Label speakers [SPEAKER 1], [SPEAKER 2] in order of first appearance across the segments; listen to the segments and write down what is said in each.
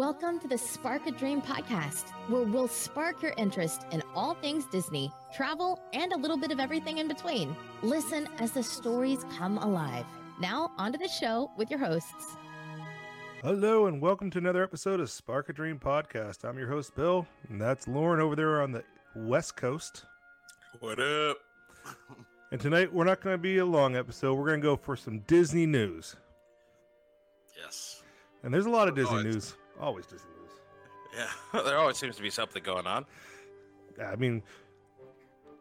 [SPEAKER 1] Welcome to the Spark a Dream podcast, where we'll spark your interest in all things Disney, travel, and a little bit of everything in between. Listen as the stories come alive. Now, on to the show with your hosts.
[SPEAKER 2] Hello, and welcome to another episode of Spark a Dream podcast. I'm your host, Bill, and that's Lauren over there on the West Coast.
[SPEAKER 3] What up?
[SPEAKER 2] And tonight, we're not going to be a long episode. We're going to go for some Disney news.
[SPEAKER 3] Yes.
[SPEAKER 2] And there's a lot of Disney
[SPEAKER 3] Always.
[SPEAKER 2] news. Always Disney news.
[SPEAKER 3] Yeah. there always seems to be something going on.
[SPEAKER 2] I mean,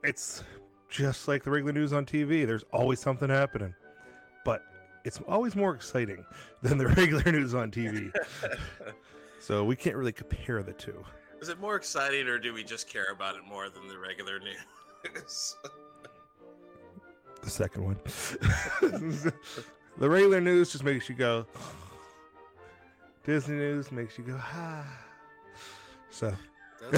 [SPEAKER 2] it's just like the regular news on TV. There's always something happening, but it's always more exciting than the regular news on TV. so we can't really compare the two.
[SPEAKER 3] Is it more exciting, or do we just care about it more than the regular news?
[SPEAKER 2] The second one. the regular news just makes you go. Disney news makes you go ah. So,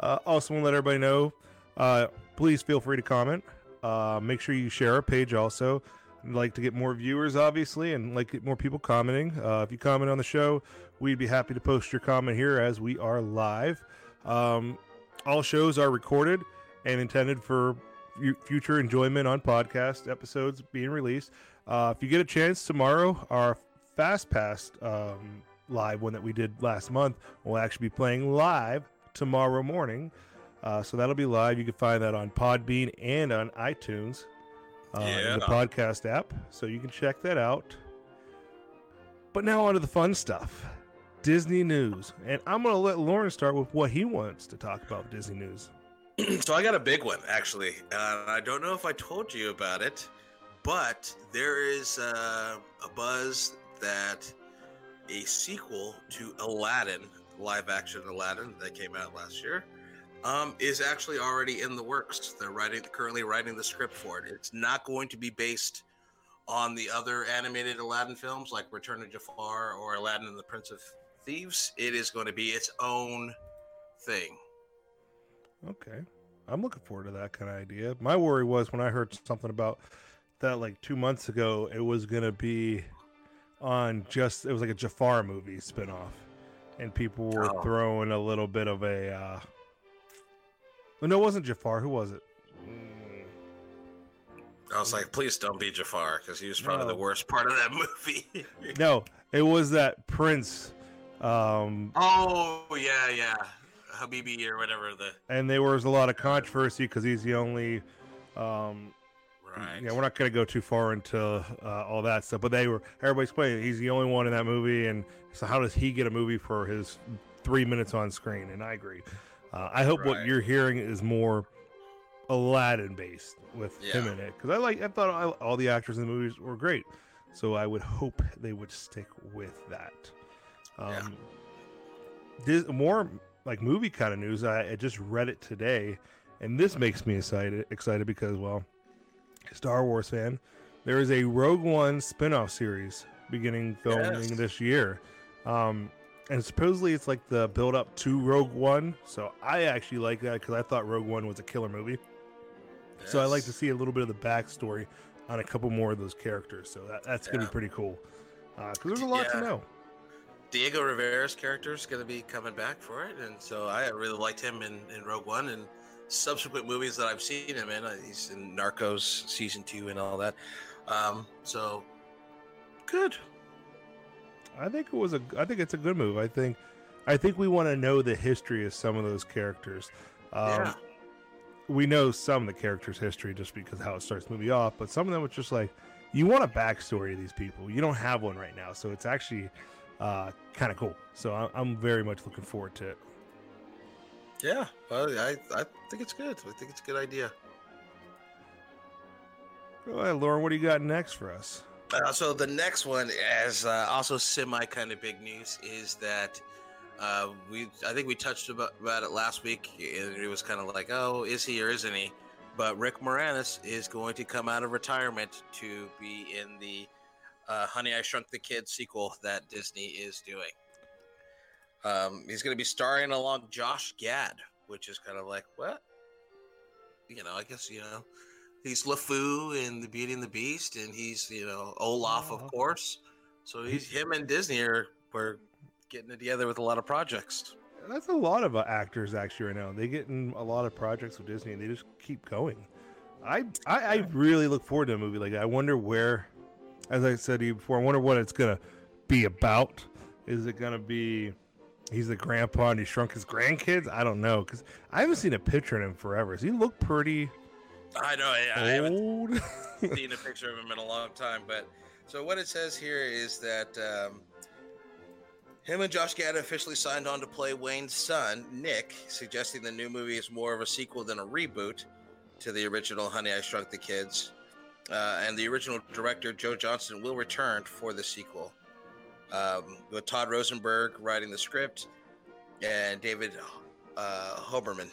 [SPEAKER 2] uh, also want to let everybody know. Uh, please feel free to comment. Uh, make sure you share our page. Also, I'd like to get more viewers, obviously, and like get more people commenting. Uh, if you comment on the show, we'd be happy to post your comment here as we are live. Um, all shows are recorded and intended for fu- future enjoyment on podcast episodes being released. Uh, if you get a chance tomorrow, our Fast Pass um, live one that we did last month will actually be playing live tomorrow morning. Uh, so that'll be live. You can find that on Podbean and on iTunes, uh, in the podcast app. So you can check that out. But now on to the fun stuff. Disney news. And I'm going to let Lauren start with what he wants to talk about Disney news.
[SPEAKER 3] so I got a big one actually. Uh, I don't know if I told you about it, but there is uh, a buzz that a sequel to Aladdin, live action Aladdin that came out last year, um, is actually already in the works. They're writing, currently writing the script for it. It's not going to be based on the other animated Aladdin films like Return of Jafar or Aladdin and the Prince of Thieves. It is going to be its own thing.
[SPEAKER 2] Okay. I'm looking forward to that kind of idea. My worry was when I heard something about that like two months ago, it was going to be on just, it was like a Jafar movie spinoff. And people were
[SPEAKER 3] Oh.
[SPEAKER 2] throwing a little bit of a, uh, no, it wasn't Jafar. Who was it?
[SPEAKER 3] I was like, please don't be Jafar because he was probably
[SPEAKER 2] No.
[SPEAKER 3] the worst part of that movie.
[SPEAKER 2] No, it was that Prince. Um,
[SPEAKER 3] oh yeah, yeah, Habibi or whatever the
[SPEAKER 2] and there was a lot of controversy because he's the only, um,
[SPEAKER 3] right.
[SPEAKER 2] Yeah, we're not going to go too far into uh, all that stuff, but they were everybody's playing. He's the only one in that movie, and so how does he get a movie for his three minutes on screen? And I agree. Uh, I hope what you're hearing is more Aladdin based with him in it, because I like I thought all, all the actors in the movies were great, so I would hope they would stick with that. Um,
[SPEAKER 3] Yeah.
[SPEAKER 2] Dis- more like movie kind of news. I, I just read it today, and this makes me excited. Excited because well, Star Wars fan, there is a Rogue One spin-off series beginning filming
[SPEAKER 3] Yes.
[SPEAKER 2] this year. Um, and supposedly it's like the build up to Rogue One. So I actually like that because I thought Rogue One was a killer movie. So I like to see a little bit of the backstory on a couple more of those characters. So that, that's gonna be pretty cool. Because there's a lot to know.
[SPEAKER 3] Diego Rivera's character is going to be coming back for it, and so I really liked him in, in Rogue One and subsequent movies that I've seen him in. Uh, He's in Narcos season two and all that. Um, so good.
[SPEAKER 2] I think it was a. I think it's a good move. I think, I think we want to know the history of some of those characters. Um,
[SPEAKER 3] yeah,
[SPEAKER 2] we know some of the characters' history just because how it starts the movie off, but some of them it's just like you want a backstory to these people. You don't have one right now, so it's actually uh, kind of cool. So I, I'm very much looking forward to it.
[SPEAKER 3] Yeah. Well, I I think it's good. I think it's a good idea.
[SPEAKER 2] Go ahead, Lauren. What do you got next for us?
[SPEAKER 3] Uh, so the next one, as uh, also semi kind of big news, is that uh, we I think we touched about, about it last week, and it was kind of like, oh, is he or isn't he? But Rick Moranis is going to come out of retirement to be in the uh, Honey I Shrunk the Kids sequel that Disney is doing. Um, he's going to be starring along Josh Gad, which is kind of like what? You know, I guess you know he's LeFou in The Beauty and the Beast, and he's you know Olaf,
[SPEAKER 2] Oh,
[SPEAKER 3] of course. So he's him and Disney are we're getting it together with a lot of projects.
[SPEAKER 2] That's a lot of uh, actors actually right now. They get in a lot of projects with Disney and they just keep going. I, I I really look forward to a movie like that. I wonder where, as I said to you before, I wonder what it's gonna be about. Is it gonna be he's the grandpa and he shrunk his grandkids? I don't know because I haven't seen a picture of him forever. Does he look pretty
[SPEAKER 3] I know. I, I haven't seen a picture of him in a long time, but so what it says here is that um, him and Josh Gad officially signed on to play Wayne's son, Nick, suggesting the new movie is more of a sequel than a reboot to the original Honey I Shrunk the Kids. Uh, and the original director Joe Johnston will return for the sequel, um, with Todd Rosenberg writing the script and David uh, Hoberman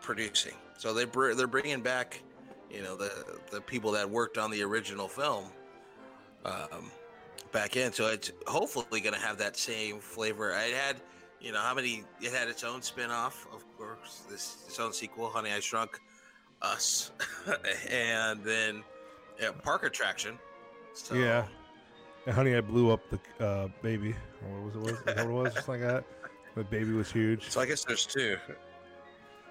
[SPEAKER 3] producing. So they br- they're bringing back, you know, the the people that worked on the original film um, back in. So it's hopefully going to have that same flavor. It had, you know, how many? It had its own spin-off, of course, this its own sequel, Honey I Shrunk Us, and then yeah, Park Attraction. So,
[SPEAKER 2] Yeah. And honey, I blew up the uh, baby. What was it? Was, that what it was? Just like that. The baby was huge.
[SPEAKER 3] So I guess there's two.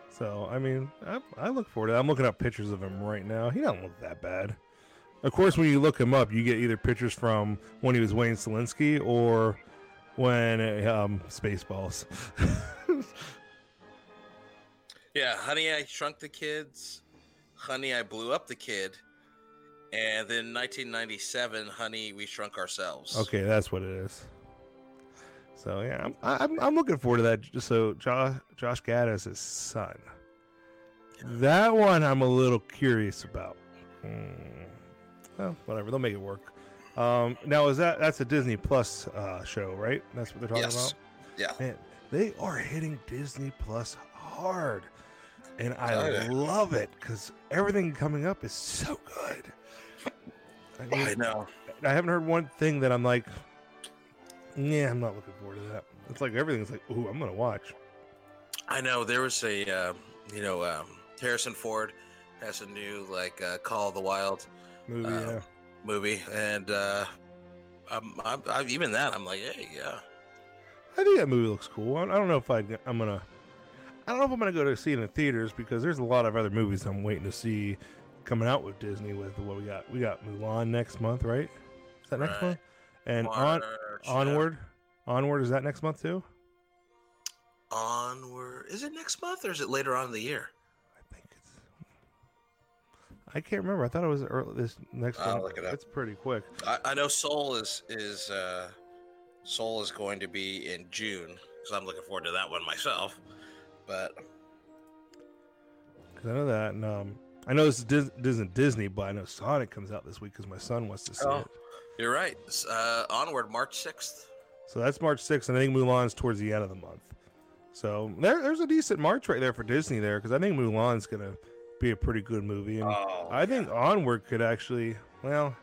[SPEAKER 2] So I mean, I, I look forward to. That. I'm looking up pictures of him right now. He doesn't look that bad. Of course, when you look him up, you get either pictures from when he was Wayne Szalinski or when um, Spaceballs.
[SPEAKER 3] Yeah, Honey, I Shrunk the Kids, Honey, I Blew Up the Kid, and then 1997, Honey, We Shrunk Ourselves.
[SPEAKER 2] okay, that's what it is. So yeah, I'm I'm, I'm looking forward to that. Just so Josh Josh Gad as his son. That one I'm a little curious about. Hmm. Well, whatever, they'll make it work. Um, now is that that's a Disney Plus uh, show, right? That's what they're talking
[SPEAKER 3] Yes.
[SPEAKER 2] about.
[SPEAKER 3] Yeah.
[SPEAKER 2] Man, they are hitting Disney Plus hard, and I
[SPEAKER 3] Oh, yeah.
[SPEAKER 2] love it because everything coming up is so good. I, mean,
[SPEAKER 3] I know.
[SPEAKER 2] I haven't heard one thing that I'm like, yeah, I'm not looking forward to that. It's like everything's like, ooh, I'm gonna watch.
[SPEAKER 3] I know. There was a, uh, you know, um, Harrison Ford has a new, like, uh, Call of the Wild
[SPEAKER 2] Movie,
[SPEAKER 3] Um,
[SPEAKER 2] yeah.
[SPEAKER 3] movie, and uh, I'm, I'm, i even that, I'm like, hey, yeah.
[SPEAKER 2] I think that movie looks cool. I, I don't know if I, I'm gonna. I don't know if I'm gonna go to see it in the theaters because there's a lot of other movies I'm waiting to see coming out with Disney. With what we got, we got Mulan next month, right? Is that next
[SPEAKER 3] Right.
[SPEAKER 2] month? And
[SPEAKER 3] March, uh,
[SPEAKER 2] onward, onward is that next month too?
[SPEAKER 3] Onward. Is it next month or is it later on in the year?
[SPEAKER 2] I think it's. I can't remember. I thought it was early, this next
[SPEAKER 3] I'll
[SPEAKER 2] one.
[SPEAKER 3] look it up.
[SPEAKER 2] It's pretty quick.
[SPEAKER 3] I, I know Soul is is uh, Soul is going to be in June, so I'm looking forward to that one myself. But
[SPEAKER 2] 'Cause I know that, and um, I know this isn't Disney, but I know Sonic comes out this week because my son wants to see
[SPEAKER 3] Oh.
[SPEAKER 2] it.
[SPEAKER 3] you're right. Uh, onward, March sixth.
[SPEAKER 2] So that's March 6th, and I think Mulan's towards the end of the month. So there, there's a decent March right there for Disney there, because I think Mulan's gonna be a pretty good movie, and
[SPEAKER 3] Oh,
[SPEAKER 2] I think Onward could actually, well,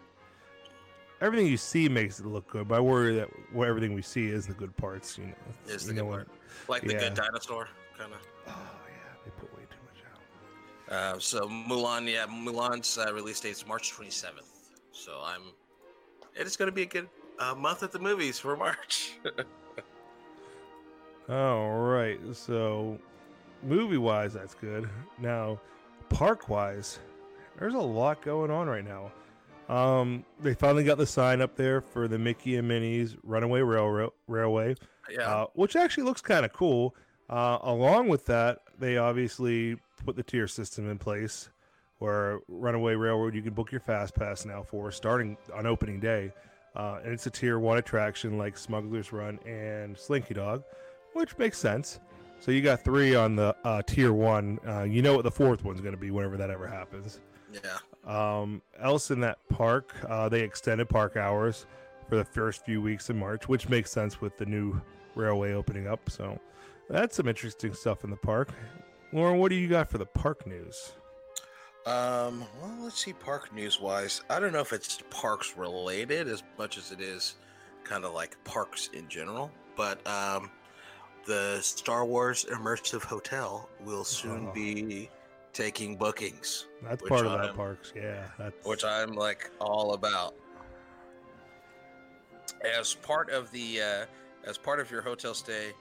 [SPEAKER 2] everything you see makes it look good, but I worry that what everything we see is the good parts. You know,
[SPEAKER 3] Is
[SPEAKER 2] you
[SPEAKER 3] the
[SPEAKER 2] know
[SPEAKER 3] good
[SPEAKER 2] what-
[SPEAKER 3] like the good dinosaur kind of. Uh, so Mulan, yeah, Mulan's uh, release date's March 27th. So I'm. It is going to be a good uh, month at the movies for March.
[SPEAKER 2] All right, so movie wise, that's good. Now, park wise, there's a lot going on right now. Um, they finally got the sign up there for the Mickey and Minnie's Runaway Railroad Railway,
[SPEAKER 3] yeah.
[SPEAKER 2] uh, which actually looks kind of cool. Uh, along with that, they obviously put the tier system in place, where Runaway Railroad you can book your fast pass now for starting on opening day, uh, and it's a tier one attraction like Smuggler's Run and Slinky Dog, which makes sense. So you got three on the uh, tier one. Uh, you know what the fourth one's going to be whenever that ever happens.
[SPEAKER 3] yeah.
[SPEAKER 2] Um, else in that park, uh, they extended park hours for the first few weeks in March, which makes sense with the new railway opening up. So that's some interesting stuff in the park. Lauren, what do you got for the park news?
[SPEAKER 3] Um, well, let's see. Park news wise, I don't know if it's parks related as much as it is kind of like parks in general. But um, the Star Wars Immersive Hotel will soon
[SPEAKER 2] Oh.
[SPEAKER 3] be taking bookings,
[SPEAKER 2] That's part of that
[SPEAKER 3] I'm-
[SPEAKER 2] parks. Yeah, that's
[SPEAKER 3] which I'm like all about. As part of the uh, as part of your hotel stay,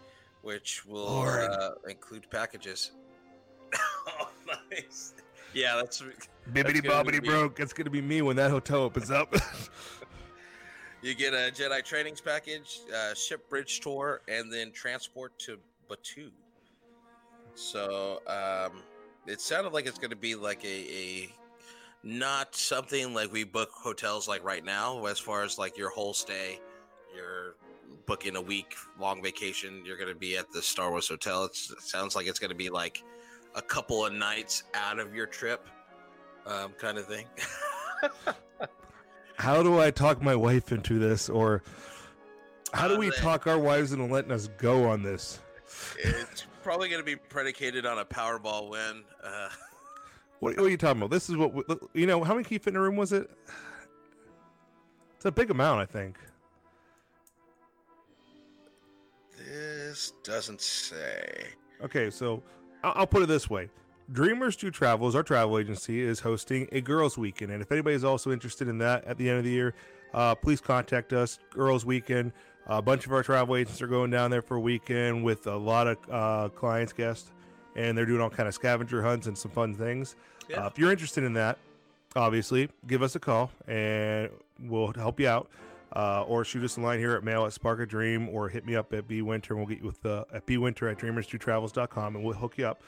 [SPEAKER 3] which will uh, include packages. Oh, nice. Yeah, that's
[SPEAKER 2] Bibbity
[SPEAKER 3] gonna
[SPEAKER 2] bobbity broke. That's gonna be me when that hotel opens up.
[SPEAKER 3] you get a Jedi trainings package, uh, ship bridge tour, and then transport to Batuu. So um, it sounded like it's going to be like a, a not something like we book hotels like right now. As far as like your whole stay, you're booking a week long vacation. You're going to be at the Star Wars hotel. It's, it sounds like it's going to be like a couple of nights out of your trip, um, kind of thing.
[SPEAKER 2] how do I talk my wife into this, or how do
[SPEAKER 3] Uh,
[SPEAKER 2] we
[SPEAKER 3] the-
[SPEAKER 2] talk our wives into letting us go on this?
[SPEAKER 3] it's probably going to be predicated on a Powerball win. Uh,
[SPEAKER 2] What, what are you talking about? This is what we- you know. How many key fit in a room was it? It's a big amount, I think.
[SPEAKER 3] this doesn't say.
[SPEAKER 2] Okay, so I'll put it this way: Dreamers Do Travels, our travel agency, is hosting a girls' weekend, and if anybody's also interested in that at the end of the year, uh, please contact us. Girls' weekend. a bunch of our travel agents are going down there for a weekend with a lot of uh, clients, guests, and they're doing all kind of scavenger hunts and some fun things.
[SPEAKER 3] Yeah.
[SPEAKER 2] Uh, if you're interested in that, obviously, give us a call and we'll help you out. Uh, or shoot us a line here at mail at Spark a Dream or hit me up at B Winter and we'll get you with the at B Winter at dreamers2travels.com and we'll hook you up.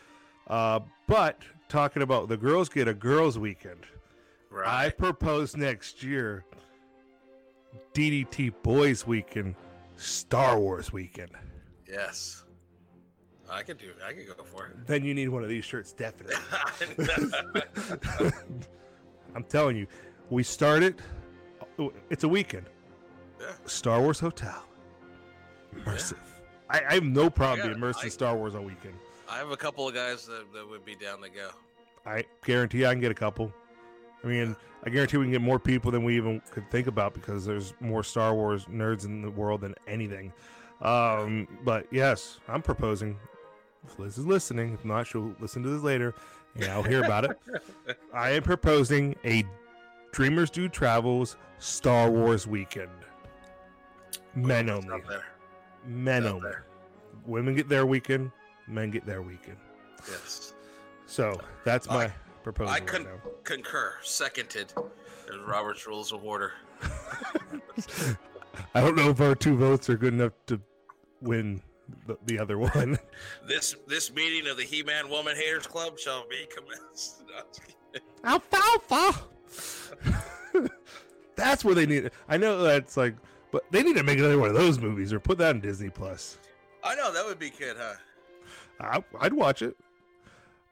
[SPEAKER 2] Uh, but talking about the girls get a girls weekend.
[SPEAKER 3] right.
[SPEAKER 2] I propose next year DDT Boys Weekend, Star Wars Weekend.
[SPEAKER 3] yes. I could do. I could go for it.
[SPEAKER 2] Then you need one of these shirts, definitely. I'm telling you, we started. It's a weekend.
[SPEAKER 3] Yeah.
[SPEAKER 2] Star Wars Hotel. Immersive. I, I have no problem
[SPEAKER 3] Yeah,
[SPEAKER 2] being immersed
[SPEAKER 3] I-
[SPEAKER 2] in Star Wars all weekend.
[SPEAKER 3] I have a couple of guys that, that would be down to go.
[SPEAKER 2] I guarantee I can get a couple. I mean, I guarantee we can get more people than we even could think about because there's more Star Wars nerds in the world than anything. Um, but yes, I'm proposing. If Liz is listening, if not, she'll listen to this later and I'll hear about it. I am proposing a Dreamers Do Travels Star Wars weekend. Men
[SPEAKER 3] It's
[SPEAKER 2] only. Men only.
[SPEAKER 3] there.
[SPEAKER 2] Women get their weekend, men get their weekend.
[SPEAKER 3] Yes.
[SPEAKER 2] So that's my
[SPEAKER 3] I-
[SPEAKER 2] proposal
[SPEAKER 3] I
[SPEAKER 2] right
[SPEAKER 3] con-
[SPEAKER 2] now.
[SPEAKER 3] concur. Seconded. There's Robert's Rules of Order.
[SPEAKER 2] I don't know if our two votes are good enough to win the, the other one.
[SPEAKER 3] This this meeting of the He-Man Woman Haters Club shall be commenced. No, I'm just kidding.
[SPEAKER 2] Alfalfa. that's where they need. It. I know that's like, but they need to make another one of those movies or put that in Disney Plus.
[SPEAKER 3] I know that would be good, huh?
[SPEAKER 2] I, I'd watch it.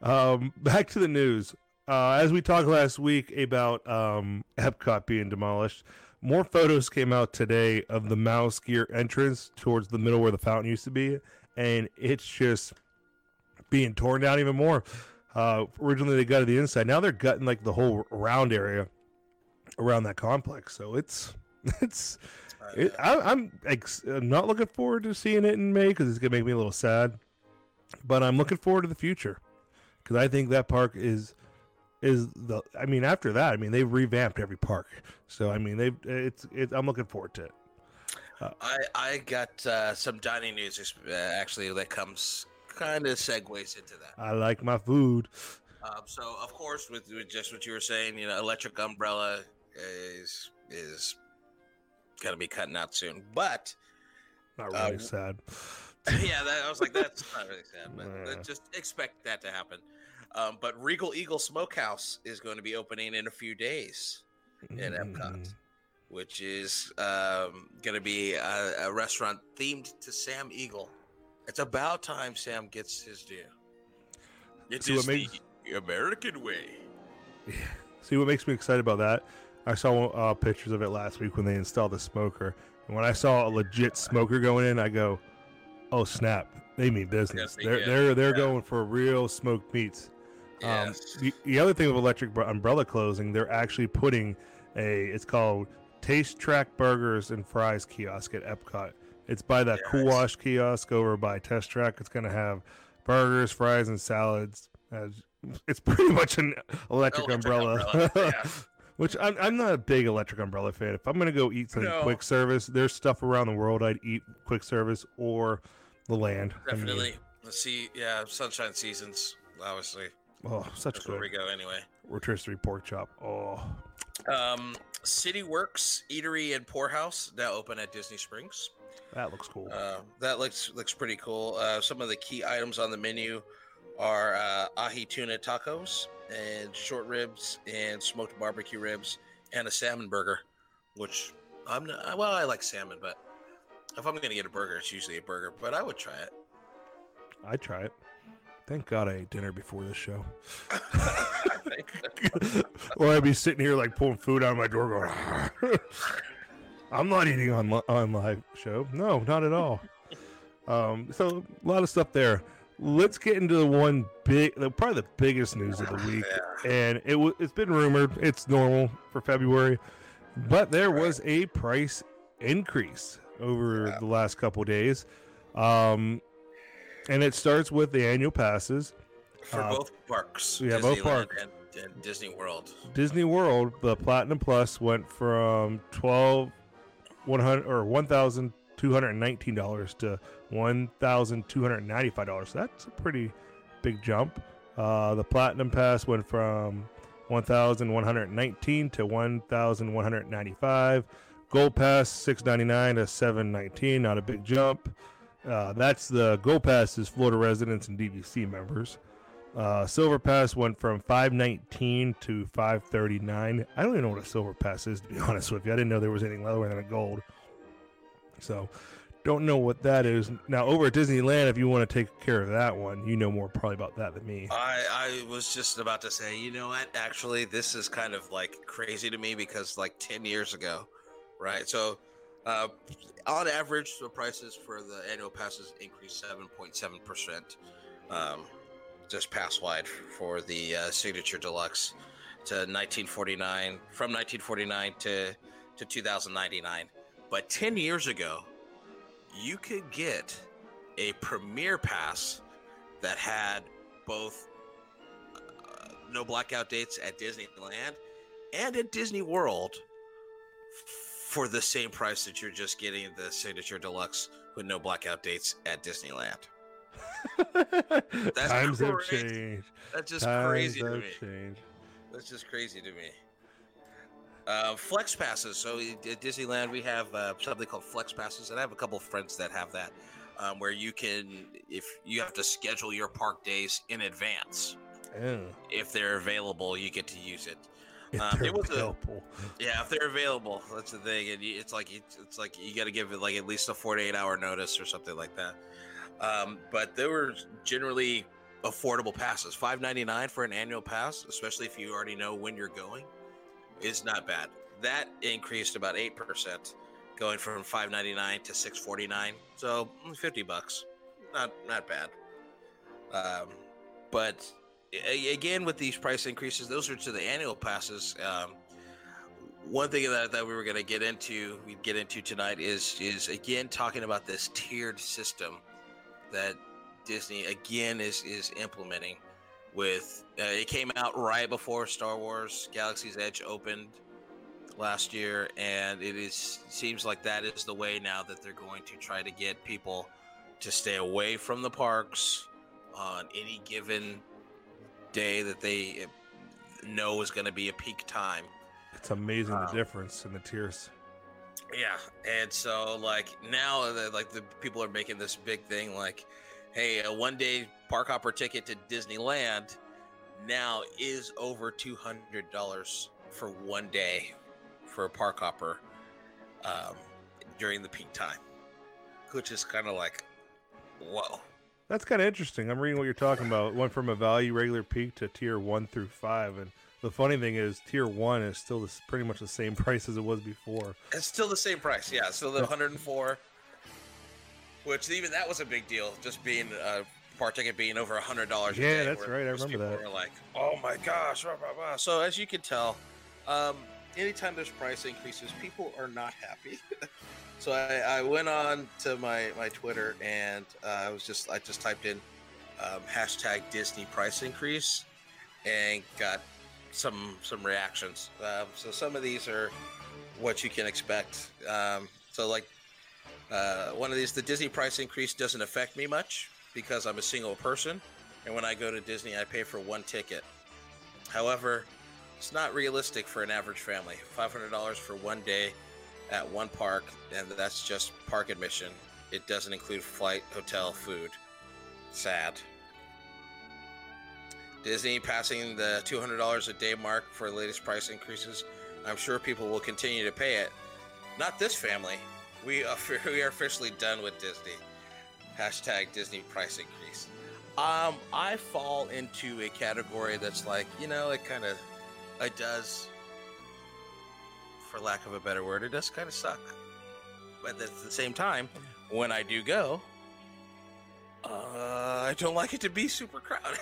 [SPEAKER 2] Um, back to the news. Uh, as we talked last week about um, Epcot being demolished, more photos came out today of the Mouse Gear entrance towards the middle where the fountain used to be, and it's just being torn down even more. Uh, originally, they gutted the inside. Now they're gutting like the whole round area around that complex. So it's it's it, I, I'm ex- not looking forward to seeing it in May because it's gonna make me a little sad. But I'm looking forward to the future because I think that park is is the. I mean, after that, I mean they've revamped every park. So I mean they've it's it, I'm looking forward to it.
[SPEAKER 3] I I got uh, some dining news uh, actually that comes kind of segues into that.
[SPEAKER 2] I like my food.
[SPEAKER 3] Um, so of course, with, with just what you were saying, you know, electric umbrella is is gonna be cutting out soon. But
[SPEAKER 2] Not
[SPEAKER 3] Uh,
[SPEAKER 2] really sad.
[SPEAKER 3] yeah, that, I was like, that's not really sad, but uh, just expect that to happen. Um, but Regal Eagle Smokehouse is going to be opening in a few days, Epcot.
[SPEAKER 2] Mm.
[SPEAKER 3] which is um, going to be a, a restaurant themed to Sam Eagle. It's about time Sam gets his due. It
[SPEAKER 2] See
[SPEAKER 3] is the American way. Yeah.
[SPEAKER 2] See what makes me excited about that? I saw uh, pictures of it last week when they installed the smoker, and when I saw a legit smoker going in, I go, "Oh snap! They mean business. They're
[SPEAKER 3] good.
[SPEAKER 2] they're they're
[SPEAKER 3] Yeah.
[SPEAKER 2] going for real smoked meats." Um, the, the other thing with electric umbrella closing, they're actually putting a it's called Taste Track Burgers and Fries kiosk at Epcot. It's by that Cool Wash kiosk over by Test Track. It's gonna have burgers, fries, and salads. It's pretty much an electric,
[SPEAKER 3] Electric
[SPEAKER 2] umbrella,
[SPEAKER 3] umbrella, yeah.
[SPEAKER 2] Which I'm, I'm not a big electric umbrella fan. If I'm gonna go eat some
[SPEAKER 3] No.
[SPEAKER 2] quick service, there's stuff around the world I'd eat quick service or the land. I mean,
[SPEAKER 3] Definitely. Let's see. Yeah, sunshine seasons. Obviously,
[SPEAKER 2] oh, such
[SPEAKER 3] that's where
[SPEAKER 2] good
[SPEAKER 3] we go anyway.
[SPEAKER 2] rotisserie pork chop. Oh,
[SPEAKER 3] Um, City Works Eatery and Pour House now open at Disney Springs.
[SPEAKER 2] that looks cool.
[SPEAKER 3] Uh, that looks looks pretty cool. Uh, some of the key items on the menu are uh, ahi tuna tacos and short ribs and smoked barbecue ribs and a salmon burger, which I'm not, well, I like salmon, but if I'm gonna get a burger, it's usually a burger. But I would try it.
[SPEAKER 2] I'd try it. Thank God I ate dinner before this show. Or I'd be sitting here like pulling food out of my door going, I'm not eating on on live show. No, not at all. um, so a lot of stuff there. Let's get into the one big, the, probably the biggest news of the week, and it w- it's been rumored. It's normal for February, but there was a price increase over
[SPEAKER 3] Yeah.
[SPEAKER 2] the last couple days, um, and it starts with the annual passes.
[SPEAKER 3] for
[SPEAKER 2] Uh,
[SPEAKER 3] both parks.
[SPEAKER 2] yeah, both parks.
[SPEAKER 3] and, and Disney World.
[SPEAKER 2] Disney World, the Platinum Plus went from twelve one hundred or one thousand two hundred and nineteen dollars to one thousand two hundred and ninety five dollars. That's a pretty big jump. Uh, the Platinum Pass went from one thousand one hundred nineteen to one thousand one hundred ninety five. Gold Pass six ninety nine to seven nineteen. Not a big jump. Uh, that's the Gold Pass is Florida residents and DVC members. Uh, Silver Pass went from 519 to 539. I don't even know what a Silver Pass is, to be honest with you. I didn't know there was anything lower than a gold. So, don't know what that is. Now, over at Disneyland, if you want to take care of that one, you know more probably about that than me.
[SPEAKER 3] I, I was just about to say, you know what? Actually, this is kind of like crazy to me because like 10 years ago, right? So, uh, on average, the prices for the annual passes increased 7.7%, um, just pass wide for the uh, Signature Deluxe to 1949, from 1949 to, to 2099. But 10 years ago, you could get a premier pass that had both uh, no blackout dates at Disneyland and at Disney World for the same price that you're just getting the signature deluxe with no blackout dates at Disneyland. That's
[SPEAKER 2] Times have changed.
[SPEAKER 3] That's just
[SPEAKER 2] Times
[SPEAKER 3] crazy to me.
[SPEAKER 2] changed.
[SPEAKER 3] That's just crazy to me. Uh, flex passes. So at Disneyland, we have uh, something called flex passes, and I have a couple of friends that have that, um, where you can, if you have to schedule your park days in advance, if they're available, you get to use it. Um, it was a- Yeah, if they're available, that's the thing. And it's like it's, it's like you got to give it like at least a 48 hour notice or something like that. Um, but they were generally affordable passes. 5.99 for an annual pass, especially if you already know when you're going, is not bad. That increased about eight percent, going from 5.99 to 6.49. So mm, 50 bucks, not not bad. Um, but again, with these price increases, those are to the annual passes. Um, one thing that, that we were going to get into, we get into tonight is is again talking about this tiered system that Disney again is is implementing. With uh, it came out right before Star Wars Galaxy's Edge opened last year, and it is seems like that is the way now that they're going to try to get people to stay away from the parks on any given day that they know is going to be a peak time.
[SPEAKER 2] It's amazing
[SPEAKER 3] Um,
[SPEAKER 2] the difference in the tiers.
[SPEAKER 3] Yeah, and so like now, like the people are making this big thing, like, hey, a one-day park hopper ticket to Disneyland now is over two hundred dollars for one day for a park hopper um, during the peak time, which is kind of like, whoa.
[SPEAKER 2] That's kind of interesting. I'm reading what you're talking about. It went from a value regular peak to tier one through five, and the funny thing is, tier one is still this, pretty much the same price as it was before.
[SPEAKER 3] It's still the same price, yeah. So the 104, which even that was a big deal. Just being a park ticket being over a hundred dollars.
[SPEAKER 2] Yeah, that's right, I remember that.
[SPEAKER 3] Were like, oh my gosh, rah, rah, rah." So as you can tell, um, anytime there's price increases, people are not happy. so I, I went on to my my Twitter and uh, I was just I just typed in um, hashtag Disney price increase and got some some reactions. Uh, so some of these are what you can expect. Um, so like uh, one of these, the Disney price increase doesn't affect me much because I'm a single person, and when I go to Disney, I pay for one ticket. However, it's not realistic for an average family. $500 for one day at one park, and that's just park admission. It doesn't include flight, hotel, food. Sad. Disney passing the $200 a day mark for the latest price increases. I'm sure people will continue to pay it. Not this family. We are, we are officially done with Disney. Hashtag Disney price increase. Um, I fall into a category that's like, you know, it kind of, it does, for lack of a better word, it does kind of suck. But at the same time, when I do go, uh, I don't like it to be super crowded.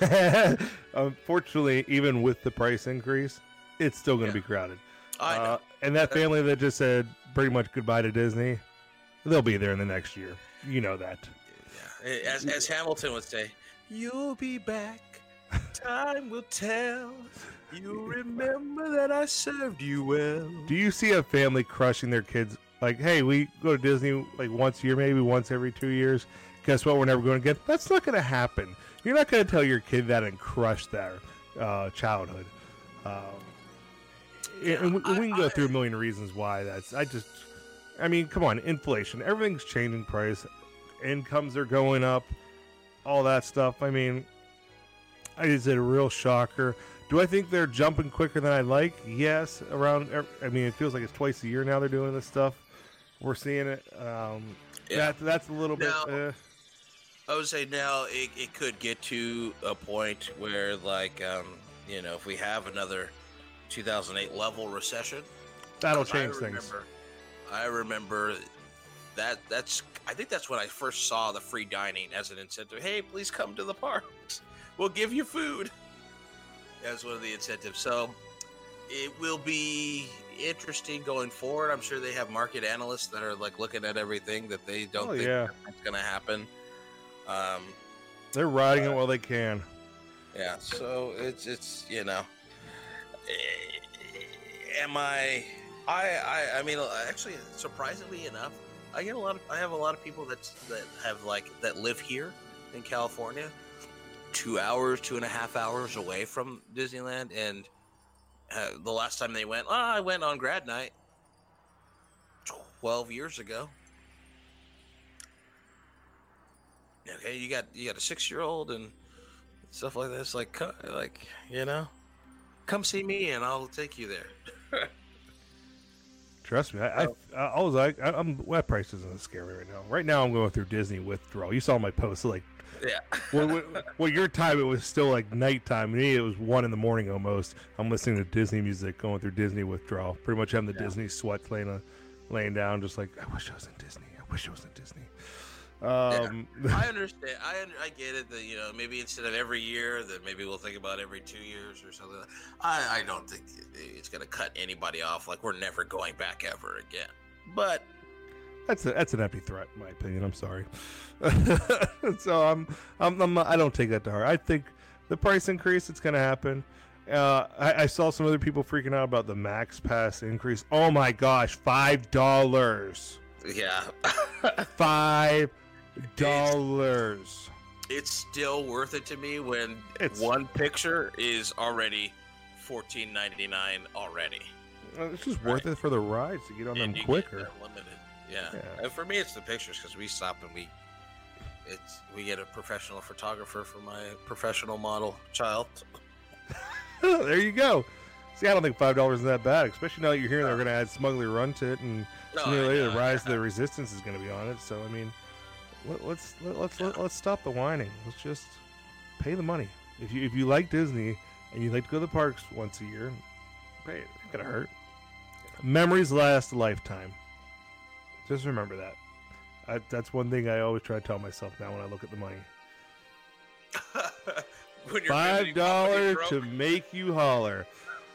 [SPEAKER 2] Unfortunately, even with the price increase, it's still going to
[SPEAKER 3] Yeah.
[SPEAKER 2] be crowded.
[SPEAKER 3] I know.
[SPEAKER 2] Uh, and that family that just said pretty much goodbye to Disney, they'll be there in the next year. You know that.
[SPEAKER 3] Yeah. As, as Hamilton would say, you'll be back. Time will tell. You remember that I served you well.
[SPEAKER 2] Do you see a family crushing their kids? Like, hey, we go to Disney like once a year, maybe once every two years. Guess what? We're never going again. That's not going to happen. You're not going to tell your kid that and crush their uh, childhood. Um, and we,
[SPEAKER 3] I-
[SPEAKER 2] we can go
[SPEAKER 3] I-
[SPEAKER 2] through a million reasons why that's. I just, I mean, come on, inflation. Everything's changing price. Incomes are going up. All that stuff. I mean, is it a real shocker? Do I think they're jumping quicker than I like? Yes. Around, I mean, it feels like it's twice a year now they're doing this stuff. We're seeing it. Um,
[SPEAKER 3] Yeah.
[SPEAKER 2] that, that's a little bit.
[SPEAKER 3] Now-
[SPEAKER 2] Uh,
[SPEAKER 3] I would say now it, it could get to a point where, like, um, you know, if we have another 2008 level recession,
[SPEAKER 2] that'll
[SPEAKER 3] 'cause I
[SPEAKER 2] change things.
[SPEAKER 3] I remember that. That's. I think that's when I first saw the free dining as an incentive. Hey, please come to the parks. We'll give you food. As one of the incentives. So it will be interesting going forward. I'm sure they have market analysts that are like looking at everything that they don't
[SPEAKER 2] Oh,
[SPEAKER 3] think
[SPEAKER 2] yeah.
[SPEAKER 3] it's going to happen. Um,
[SPEAKER 2] They're riding it while they can.
[SPEAKER 3] yeah, so it's it's you know, am I? I I I mean, actually, surprisingly enough, I get a lot of I have a lot of people that that have like that live here in California, two hours, two and a half hours away from Disneyland, and uh, the last time they went, oh, I went on grad night, twelve years ago. Okay, you got you got a six year old and stuff like this. Like, like you know, come see me and I'll take you there.
[SPEAKER 2] Trust me, I, I, I, I was like, I, I'm that price isn't scary right now. Right now, I'm going through Disney withdrawal. You saw my post, like,
[SPEAKER 3] yeah.
[SPEAKER 2] well, well, well, your time it was still like nighttime. Me, it was one in the morning almost. I'm listening to Disney music, going through Disney withdrawal. Pretty much having the
[SPEAKER 3] Yeah.
[SPEAKER 2] Disney sweat laying, laying down, just like I wish I was in Disney. I wish I was in Disney. Um,
[SPEAKER 3] I understand. I I get it that you know maybe instead of every year, that maybe we'll think about every two years or something. I I don't think it's gonna cut anybody off. Like we're never going back ever again. But
[SPEAKER 2] That's a, that's an empty threat, in my opinion. I'm sorry. so I'm, I'm, I'm I don't take that to heart. I think the price increase it's going to happen. Uh, I, I saw some other people freaking out about the max pass increase. Oh my gosh, five dollars,
[SPEAKER 3] yeah,
[SPEAKER 2] five dollars.
[SPEAKER 3] it's still worth it to me when
[SPEAKER 2] It's-
[SPEAKER 3] one picture is already fourteen ninety nine already.
[SPEAKER 2] It's just worth it for the rides to get on them
[SPEAKER 3] And get
[SPEAKER 2] quicker.
[SPEAKER 3] unlimited. Yeah.
[SPEAKER 2] Yeah.
[SPEAKER 3] And for me, it's the pictures because we stop and we, it's we get a professional photographer for my professional model child.
[SPEAKER 2] there you go. See, I don't think five dollars is that bad, especially now that you're hearing they're going to add Smuggler Run to it and
[SPEAKER 3] No,
[SPEAKER 2] sooner or later,
[SPEAKER 3] know,
[SPEAKER 2] Rise of the Resistance is going to be on it. So I mean, let, let's let, let's let, let's stop the whining. Let's just pay the money. If you if you like Disney and you like to go to the parks once a year, pay it. Ain't gonna hurt. Memories last a lifetime. Just remember that. I, that's one thing I always try to tell myself now when I look at the money. Five dollars to make you holler.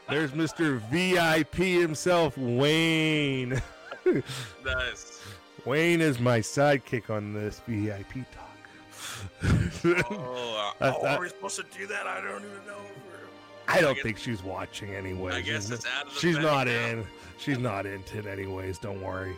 [SPEAKER 2] There's Mr. VIP himself, Wayne.
[SPEAKER 3] Nice.
[SPEAKER 2] Wayne is my sidekick on this VIP talk.
[SPEAKER 3] Oh, uh, oh, are we supposed to do that? I don't even know.
[SPEAKER 2] I don't
[SPEAKER 3] guess-
[SPEAKER 2] think she's watching anyway.
[SPEAKER 3] I guess it's out of the
[SPEAKER 2] She's not
[SPEAKER 3] now.
[SPEAKER 2] in. She's not into it anyways. Don't worry.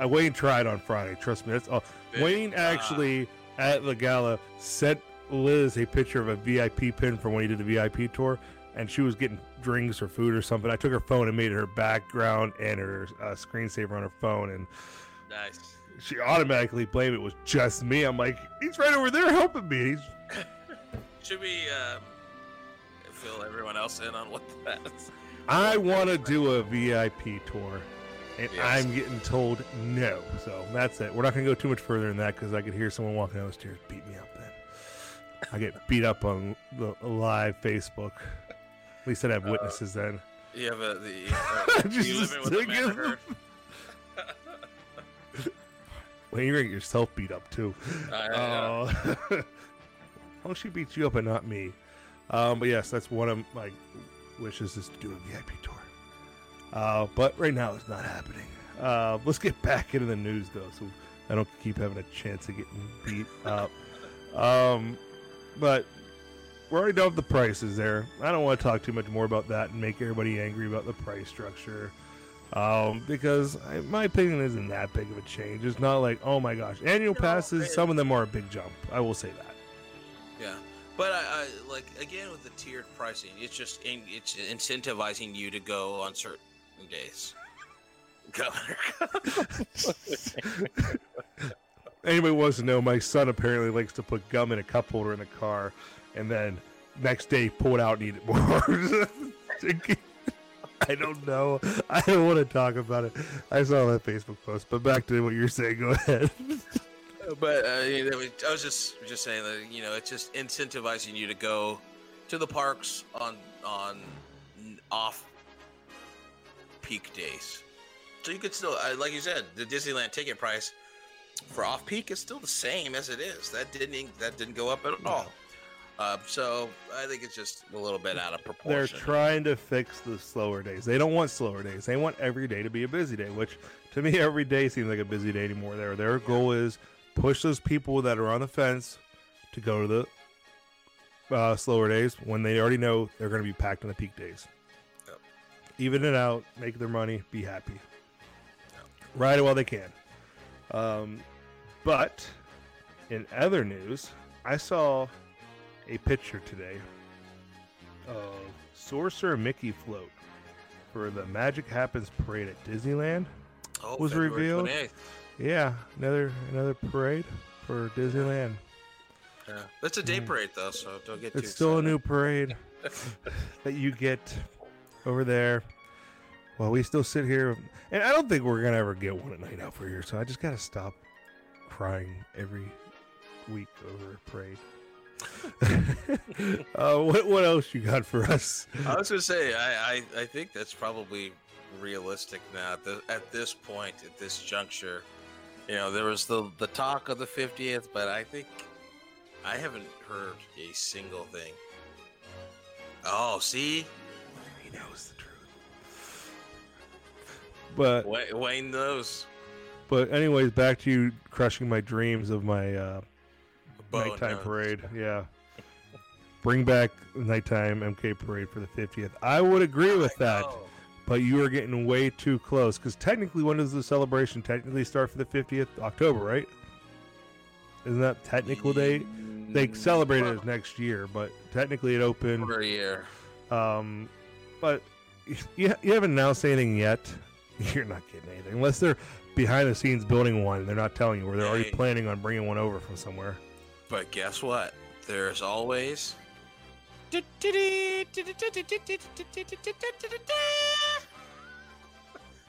[SPEAKER 2] Uh, Wayne tried on Friday. Trust me. That's all.
[SPEAKER 3] Big,
[SPEAKER 2] Wayne
[SPEAKER 3] uh,
[SPEAKER 2] actually at the gala sent Liz a picture of a VIP pin from when he did the VIP tour, and she was getting drinks or food or something. I took her phone and made it her background and her uh, screensaver on her phone, and
[SPEAKER 3] Nice.
[SPEAKER 2] she automatically blamed it was just me. I'm like, he's right over there helping me.
[SPEAKER 3] Should we um, fill everyone else in on what that's?
[SPEAKER 2] I want to do a VIP tour, and
[SPEAKER 3] Yes.
[SPEAKER 2] I'm getting told no. So that's it. We're not going to go too much further than that because I could hear someone walking down the stairs beat me up. Then I get beat up on the live Facebook. At least I'd have
[SPEAKER 3] Uh,
[SPEAKER 2] witnesses then.
[SPEAKER 3] You have a the uh,
[SPEAKER 2] Just
[SPEAKER 3] you live with a man
[SPEAKER 2] of-
[SPEAKER 3] herd.
[SPEAKER 2] Well, you're gonna get yourself beat up too.
[SPEAKER 3] I know.
[SPEAKER 2] Oh, well, she beats you up and not me. Um, but yes, that's one of my wishes is to do a VIP tour. Uh, but right now it's not happening. Uh, let's get back into the news though, so I don't keep having a chance of getting beat up. Um, but we're already done with the prices there. I don't want to talk too much more about that and make everybody angry about the price structure. Um, because I, my opinion isn't that big of a change. It's not like, oh my gosh, annual
[SPEAKER 3] No,
[SPEAKER 2] passes.
[SPEAKER 3] it-
[SPEAKER 2] Some of them are a big jump. I will say that.
[SPEAKER 3] Yeah, but I, I like again with the tiered pricing, it's just in, it's incentivizing you to go on certain days. Governor.
[SPEAKER 2] Anybody wants to know? My son apparently likes to put gum in a cup holder in the car, and then next day pull it out and eat it more. I don't know. I don't want to talk about it. I saw that Facebook post, but back to what you're saying. Go ahead.
[SPEAKER 3] but uh, you know, I was just just saying that you know it's just incentivizing you to go to the parks on on off peak days. So you could still, uh, like you said, the Disneyland ticket price for off peak is still the same as it is. That didn't that didn't go up at all. Uh, so I think it's just a little bit out of proportion.
[SPEAKER 2] They're trying to fix the slower days. They don't want slower days. They want every day to be a busy day, which to me every day seems like a busy day anymore. Their their goal is push those people that are on the fence to go to the uh, slower days when they already know they're going to be packed on the peak days.
[SPEAKER 3] Yep.
[SPEAKER 2] Even it out, make their money, be happy. Ride it while they can. Um, but in other news, I saw a picture today of Sorcerer Mickey float for the Magic Happens parade at Disneyland.
[SPEAKER 3] oh,
[SPEAKER 2] was
[SPEAKER 3] February
[SPEAKER 2] revealed.
[SPEAKER 3] 28th.
[SPEAKER 2] Yeah, another another parade for Disneyland.
[SPEAKER 3] Yeah. That's a day
[SPEAKER 2] Mhm.
[SPEAKER 3] parade though, so don't get too
[SPEAKER 2] It's still a new parade that you get over there. While we still sit here, and I don't think we're gonna ever get one at night out for here. So I just gotta stop crying every week over a parade. uh, what what else you got for us?
[SPEAKER 3] I was gonna say, I, I, I think that's probably realistic now. At, the, at this point, at this juncture, you know, there was the the talk of the 50th, but I think I haven't heard a single thing. Oh, see,
[SPEAKER 2] He knows the truth. But
[SPEAKER 3] Wayne, Wayne knows.
[SPEAKER 2] but anyways, back to you crushing my dreams of my uh,
[SPEAKER 3] Bo
[SPEAKER 2] nighttime parade. Yeah. Bring back nighttime MK parade for the 50th. I would agree with
[SPEAKER 3] I
[SPEAKER 2] that,
[SPEAKER 3] know.
[SPEAKER 2] but you are getting way too close because technically, when does the celebration technically start for the 50th? October, right? Isn't that technical date? They celebrate it as next year, but technically it opened.
[SPEAKER 3] for a year.
[SPEAKER 2] Um, but you, you haven't announced anything yet. You're not getting anything unless they're behind the scenes building one. They're not telling you, or they're already planning on bringing one over from somewhere.
[SPEAKER 3] But guess what? There's always.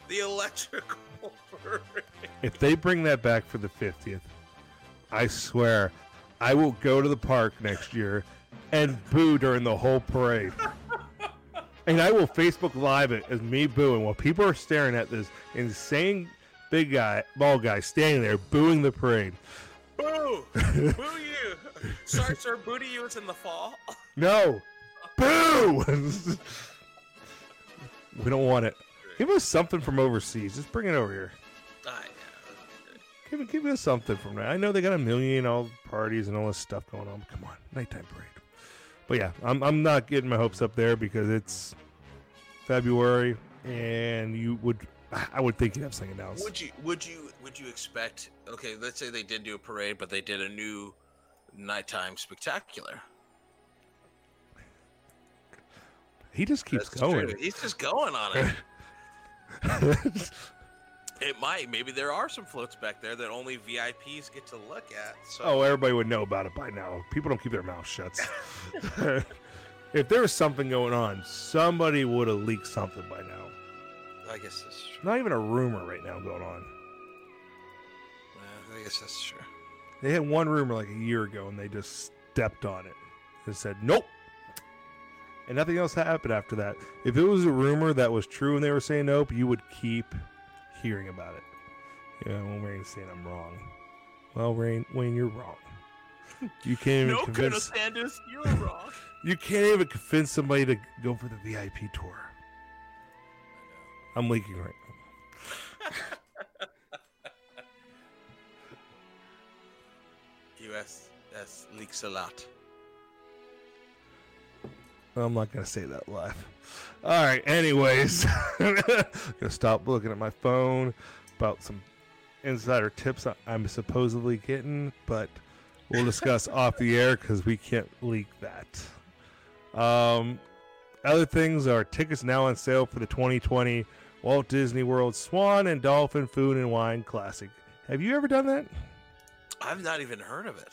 [SPEAKER 3] The electrical parade.
[SPEAKER 2] If they bring that back for the 50th, I swear I will go to the park next year and boo during the whole parade. and I will Facebook Live it as me booing while people are staring at this insane big guy, ball guy, standing there booing the parade.
[SPEAKER 3] Boo! Boo Starts our booty you it's in the fall.
[SPEAKER 2] No! Boo! we don't want it. Give us something from overseas. Just bring it over here.
[SPEAKER 3] Ah, I
[SPEAKER 2] Give, give us something from there. I know they got a million all parties and all this stuff going on. But come on, nighttime parade. but yeah, I'm I'm not getting my hopes up there because it's February, and you would I would think you'd have something announced.
[SPEAKER 3] Would you would you would you expect? Okay, let's say they did do a parade, but they did a new nighttime spectacular.
[SPEAKER 2] He just keeps
[SPEAKER 3] That's
[SPEAKER 2] going.
[SPEAKER 3] true. He's just going on it. it might. Maybe there are some floats back there that only VIPs get to look at. So
[SPEAKER 2] oh, everybody would know about it by now. People don't keep their mouths shut. if there was something going on, somebody would have leaked something by now.
[SPEAKER 3] I guess that's true.
[SPEAKER 2] Not even a rumor right now going on.
[SPEAKER 3] Yeah, I guess that's true.
[SPEAKER 2] They had one rumor like a year ago, and they just stepped on it and said nope. And nothing else happened after that. If it was a rumor that was true and they were saying nope, you would keep hearing about it. Yeah, well, Wayne's saying I'm wrong. Well, Wayne, Wayne, you're wrong. You can't even
[SPEAKER 3] No,
[SPEAKER 2] convince.
[SPEAKER 3] Sanders, you're wrong.
[SPEAKER 2] You can't even convince somebody to go for the VIP tour. I'm leaking right
[SPEAKER 3] USS leaks a lot.
[SPEAKER 2] I'm not gonna say that live. All right. Anyways, gonna stop looking at my phone about some insider tips I'm supposedly getting, but we'll discuss off the air because we can't leak that. Um, other things are tickets now on sale for the 2020 Walt Disney World Swan and Dolphin Food and Wine Classic. Have you ever done that?
[SPEAKER 3] I've not even heard of it.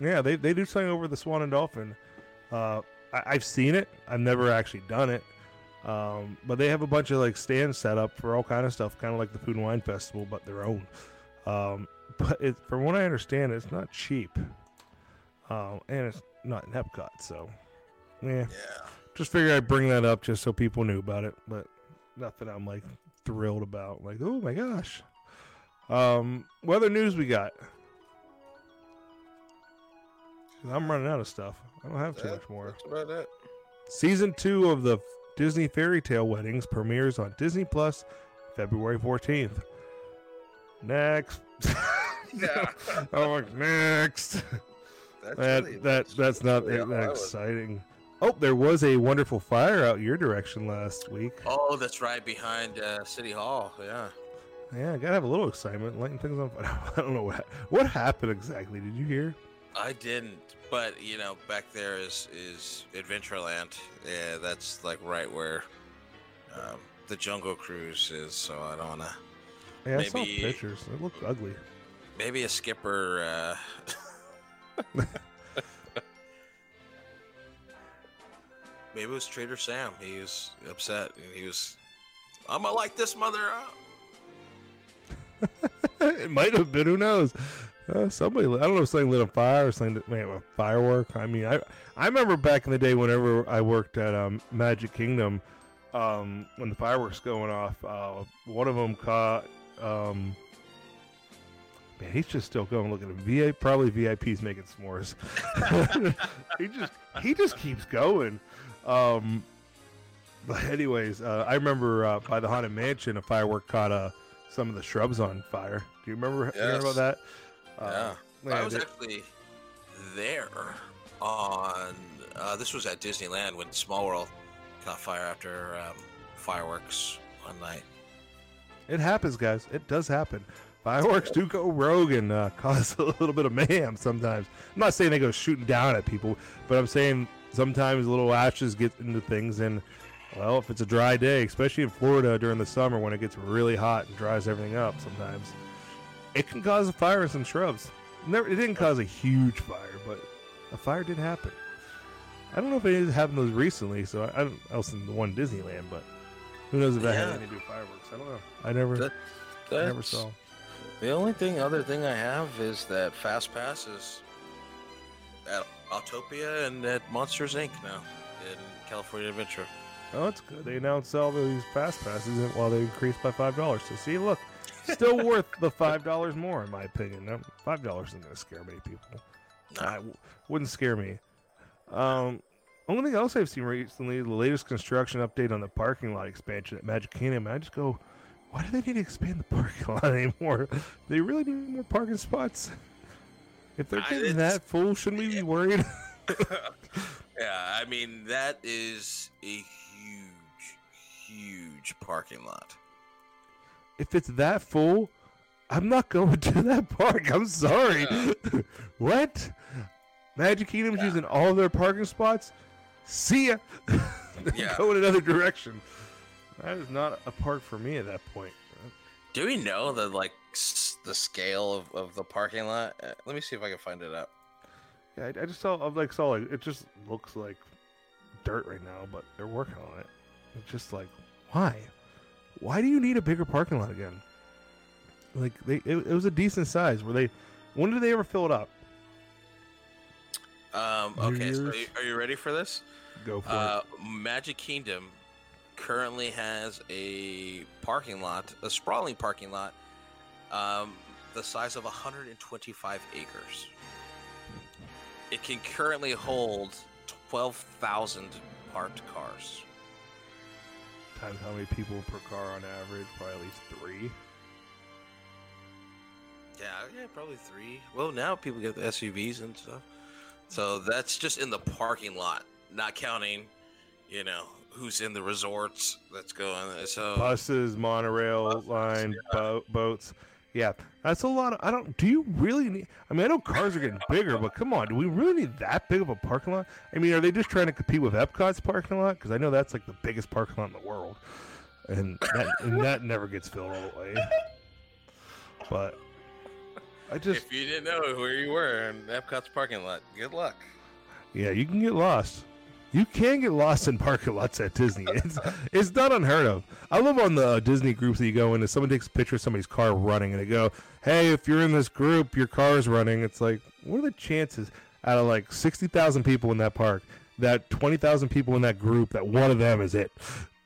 [SPEAKER 2] Yeah, they, they do something over the Swan and Dolphin. Uh, I, I've seen it. I've never actually done it. Um, but they have a bunch of like stands set up for all kind of stuff, kind of like the Food and Wine Festival, but their own. Um, but it, from what I understand, it's not cheap, um, and it's not in Epcot. So, yeah,
[SPEAKER 3] Yeah.
[SPEAKER 2] just figured I'd bring that up just so people knew about it. But nothing I'm like thrilled about. Like, oh my gosh. Um, what other news we got? 'Cause I'm running out of stuff. I don't have too much more.
[SPEAKER 3] That's about it.
[SPEAKER 2] Season two of the Disney Fairy Tale Weddings premieres on Disney Plus February 14th. Next.
[SPEAKER 3] Yeah.
[SPEAKER 2] I'm like, next.
[SPEAKER 3] That's
[SPEAKER 2] That
[SPEAKER 3] really-
[SPEAKER 2] that that's not
[SPEAKER 3] really
[SPEAKER 2] that,
[SPEAKER 3] all
[SPEAKER 2] that
[SPEAKER 3] I was-
[SPEAKER 2] exciting. Oh, there was a wonderful fire out your direction last week.
[SPEAKER 3] Oh, that's right behind uh, City Hall. Yeah.
[SPEAKER 2] Yeah, I gotta have a little excitement, lighting things on fire. I don't know what what happened exactly. Did you hear?
[SPEAKER 3] I didn't, but you know, back there is is Adventureland. Yeah, that's like right where um, the Jungle Cruise is. So I don't wanna.
[SPEAKER 2] Yeah, I saw pictures. It looked ugly.
[SPEAKER 3] Maybe a skipper. Uh... Maybe it was Trader Sam. He was upset. and He was. I'm gonna light this mother up.
[SPEAKER 2] it might have been. Who knows? Uh, somebody, I don't know if something lit a fire or something that may have a firework. I mean, I I remember back in the day whenever I worked at um, Magic Kingdom, um, when the fireworks going off, uh, one of them caught. Um, man, he's just still going. Looking at VA, probably VIP's making s'mores. he just he just keeps going. Um, but anyways, uh, I remember uh, by the haunted mansion, a firework caught uh, some of the shrubs on fire. Do you remember hearing about
[SPEAKER 3] Yes.
[SPEAKER 2] That?
[SPEAKER 3] Yeah.
[SPEAKER 2] Uh,
[SPEAKER 3] I was actually there on. Uh, this was at Disneyland when Small World caught fire after um, fireworks one night.
[SPEAKER 2] it happens, guys. It does happen. Fireworks do go rogue and uh, cause a little bit of mayhem sometimes. I'm not saying they go shooting down at people, but I'm saying sometimes little ashes get into things. And, well, if it's a dry day, especially in Florida during the summer when it gets really hot and dries everything up sometimes, it can cause a fire in some shrubs. Never, it didn't cause a huge fire, but a fire did happen. I don't know if it happened those recently, so I, I don't else than the one Disneyland, but who knows if that had
[SPEAKER 3] Yeah.
[SPEAKER 2] anything to do with fireworks? I don't know. I never,
[SPEAKER 3] That-
[SPEAKER 2] I never saw.
[SPEAKER 3] The only thing, other thing I have is that Fast Passes at Autopia and at Monsters Inc. now in California Adventure.
[SPEAKER 2] Oh, that's good. They announced all these fast passes while they increased by five dollars. So see, look, still worth the five dollars more in my opinion. No, Five dollars isn't gonna scare many people. I w- wouldn't scare me. Um, only thing else I've seen recently, the latest construction update on the parking lot expansion at Magic Kingdom. I just go, why do they need to expand the parking lot anymore? they really need more parking spots. If they're getting that full, shouldn't we be worried?
[SPEAKER 3] Yeah, I mean that is a huge, huge parking lot.
[SPEAKER 2] If it's that full, I'm not going to that park. I'm sorry. what? Magic Kingdom's
[SPEAKER 3] Yeah.
[SPEAKER 2] using all their parking spots. See ya.
[SPEAKER 3] Yeah.
[SPEAKER 2] Go in another direction. That is not a park for me at that point.
[SPEAKER 3] Do we know the like s- the scale of, of the parking lot? Uh, let me see if I can find it out.
[SPEAKER 2] Yeah, I, I just saw. I like saw like it just looks like dirt right now, but they're working on it. It's just like why? Why do you need a bigger parking lot again? Like they, it, it was a decent size. Were they? When did they ever fill it up?
[SPEAKER 3] Um, okay, so
[SPEAKER 2] Year's?
[SPEAKER 3] you- are you ready for this?
[SPEAKER 2] Go for
[SPEAKER 3] Uh, Magic Kingdom currently has a parking lot, a sprawling parking lot, um, the size of 125 acres. It can currently hold 12,000 parked cars.
[SPEAKER 2] Times how many people per car on average? Probably at least three.
[SPEAKER 3] Yeah, yeah, probably three. Well, now people get the SUVs and stuff. So that's just in the parking lot, not counting, you know, who's in the resorts that's going. So
[SPEAKER 2] Buses, monorail
[SPEAKER 3] Buses,
[SPEAKER 2] line,
[SPEAKER 3] yeah.
[SPEAKER 2] bo- boats. Yeah, that's a lot. Of, I don't. Do you really need? I mean, I know cars are getting bigger, but come on, do we really need that big of a parking lot? I mean, are they just trying to compete with Epcot's parking lot? Because I know that's like the biggest parking lot in the world, and that and that never gets filled all the way. But I just,
[SPEAKER 3] if you didn't know where you were in Epcot's parking lot, good luck.
[SPEAKER 2] yeah, you can get lost. You can get lost in parking lots at Disney. It's it's not unheard of. I love on the uh, Disney groups that you go in and someone takes a picture of somebody's car running and they go, "Hey, if you're in this group, your car is running." It's like, what are the chances out of like sixty thousand people in that park that twenty thousand people in that group that one of them is it?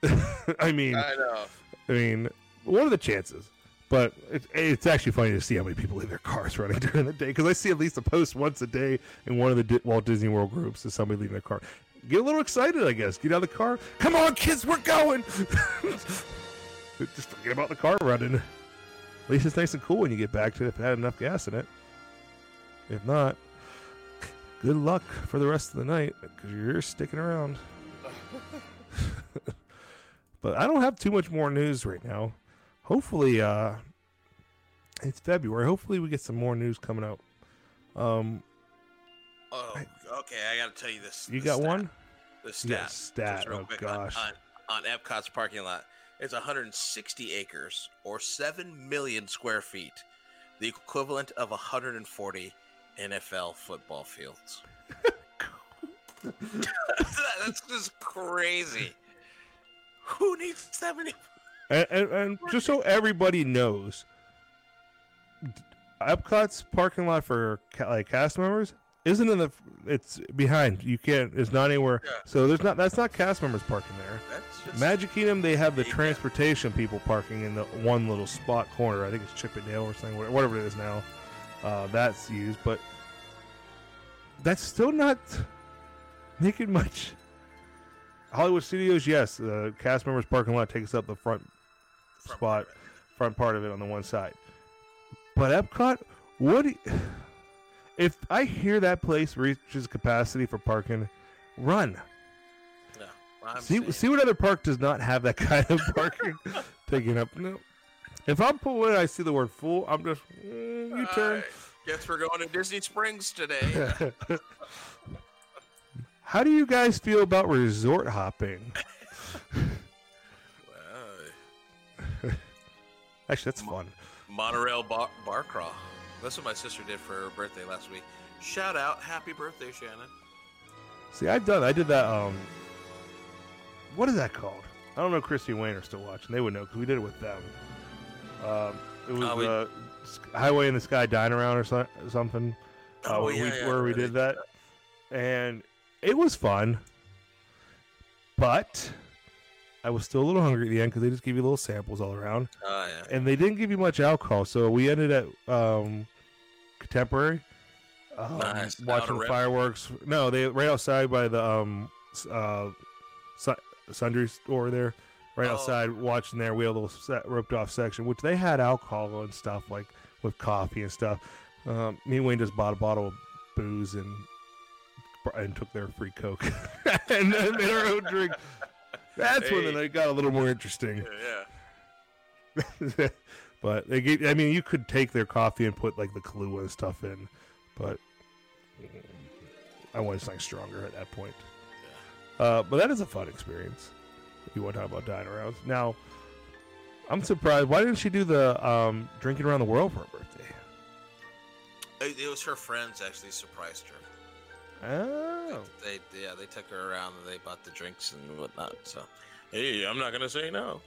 [SPEAKER 2] I mean,
[SPEAKER 3] I know.
[SPEAKER 2] I mean, what are the chances? But it's, it's actually funny to see how many people leave their cars running during the day because I see at least a post once a day in one of the Di- Walt Disney World groups of somebody leaving their car. Get a little excited, I guess. Get out of the car. Come on, kids, we're going. Just forget about the car running. At least it's nice and cool when you get back to it if it had enough gas in it. If not, good luck for the rest of the night because you're sticking around. but I don't have too much more news right now. Hopefully, uh, it's February. Hopefully, we get some more news coming out. Um,
[SPEAKER 3] Oh, okay. I got to tell you this.
[SPEAKER 2] you got
[SPEAKER 3] stat.
[SPEAKER 2] one?
[SPEAKER 3] The stat.
[SPEAKER 2] Yeah, stat.
[SPEAKER 3] just real
[SPEAKER 2] Oh
[SPEAKER 3] quick
[SPEAKER 2] gosh.
[SPEAKER 3] On, on, Epcot's parking lot, it's 160 acres or 7 million square feet, the equivalent of 140 NFL football fields. That's just crazy. Who needs 70?
[SPEAKER 2] And, and, and just so everybody knows, Epcot's parking lot for like cast members isn't in the. It's behind. You can't. It's not anywhere.
[SPEAKER 3] Yeah.
[SPEAKER 2] So there's not. That's not cast members parking there.
[SPEAKER 3] That's just
[SPEAKER 2] Magic Kingdom, they have the
[SPEAKER 3] Yeah.
[SPEAKER 2] transportation people parking in the one little spot corner. I think it's Chippendale or something, wha- whatever it is now. Uh, that's used, but that's still not making much. Hollywood Studios, yes, the cast members parking lot takes up the front spot, front part of it on the one side. But Epcot, what? do you- if I hear that place reaches capacity for parking, run. See,
[SPEAKER 3] saying-
[SPEAKER 2] see what other park does not have that kind of parking taking up. No. If I'm pulling, I see the word full. I'm just mm, you turn.
[SPEAKER 3] Guess we're going to Disney Springs today.
[SPEAKER 2] How do you guys feel about resort hopping?
[SPEAKER 3] Well,
[SPEAKER 2] Actually, that's fun.
[SPEAKER 3] Monorail bar, bar crawl. That's what my sister did for her birthday last week. Shout out, happy birthday, Shannon.
[SPEAKER 2] See, I've done. I did that. Um, what is that called? I don't know. Christy and Wayne are still watching. They would know because we did it with them. Um, it was
[SPEAKER 3] Oh, we-
[SPEAKER 2] uh, Highway in the Sky Dine Around or so, something. uh,
[SPEAKER 3] Oh,
[SPEAKER 2] where
[SPEAKER 3] yeah,
[SPEAKER 2] we,
[SPEAKER 3] yeah,
[SPEAKER 2] where we did that, and it was fun. But I was still a little hungry at the end because they just give you little samples all around,
[SPEAKER 3] Oh yeah.
[SPEAKER 2] and they didn't give you much alcohol. So we ended at um, Contemporary, um,
[SPEAKER 3] Nice.
[SPEAKER 2] Watching fireworks. No, they right outside by the um, uh, sundry store there. Right
[SPEAKER 3] Oh.
[SPEAKER 2] outside, watching there, we had a little set, roped off section, which they had alcohol and stuff like with coffee and stuff. Um, me and Wayne just bought a bottle of booze and and took their free coke and made our own drink. That's when the night got a little more interesting.
[SPEAKER 3] Yeah.
[SPEAKER 2] but they gave, I mean, you could take their coffee and put like the Kahlua and stuff in, but I wanted something stronger at that point. Uh, but that is a fun experience. If you want to talk about dying around. Now, I'm surprised. Why didn't she do the um, drinking around the world for her birthday?
[SPEAKER 3] It, it was her friends actually surprised her.
[SPEAKER 2] Oh,
[SPEAKER 3] They yeah they took her around and they bought the drinks and whatnot. So hey, I'm not gonna say no.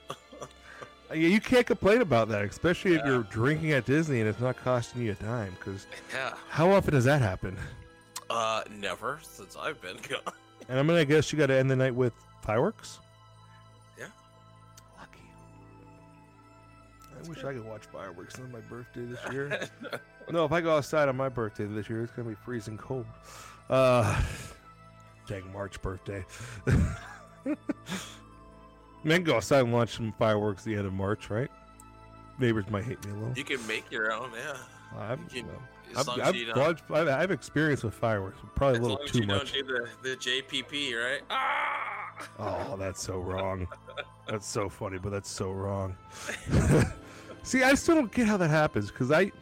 [SPEAKER 2] yeah, you can't complain about that, especially if you're drinking at Disney and it's not costing you a dime. Because
[SPEAKER 3] yeah.
[SPEAKER 2] how often does that happen?
[SPEAKER 3] Uh, never since I've been gone.
[SPEAKER 2] And I'm gonna guess you got to end the night with fireworks.
[SPEAKER 3] Yeah.
[SPEAKER 2] Lucky. I wish I could watch fireworks on my birthday this year. no, if I go outside on my birthday this year, it's gonna be freezing cold. Uh, dang March birthday. Man, go outside and launch some fireworks at the end of March, right? Neighbors might hate me a little.
[SPEAKER 3] you can make your own. Yeah.
[SPEAKER 2] I've,
[SPEAKER 3] you can-
[SPEAKER 2] well, I've, I've, I've, I've experience with fireworks, probably a little too much.
[SPEAKER 3] do the, the JPP, right? Ah!
[SPEAKER 2] Oh, that's so wrong. That's so funny, but that's so wrong. See, I still don't get how that happens because I,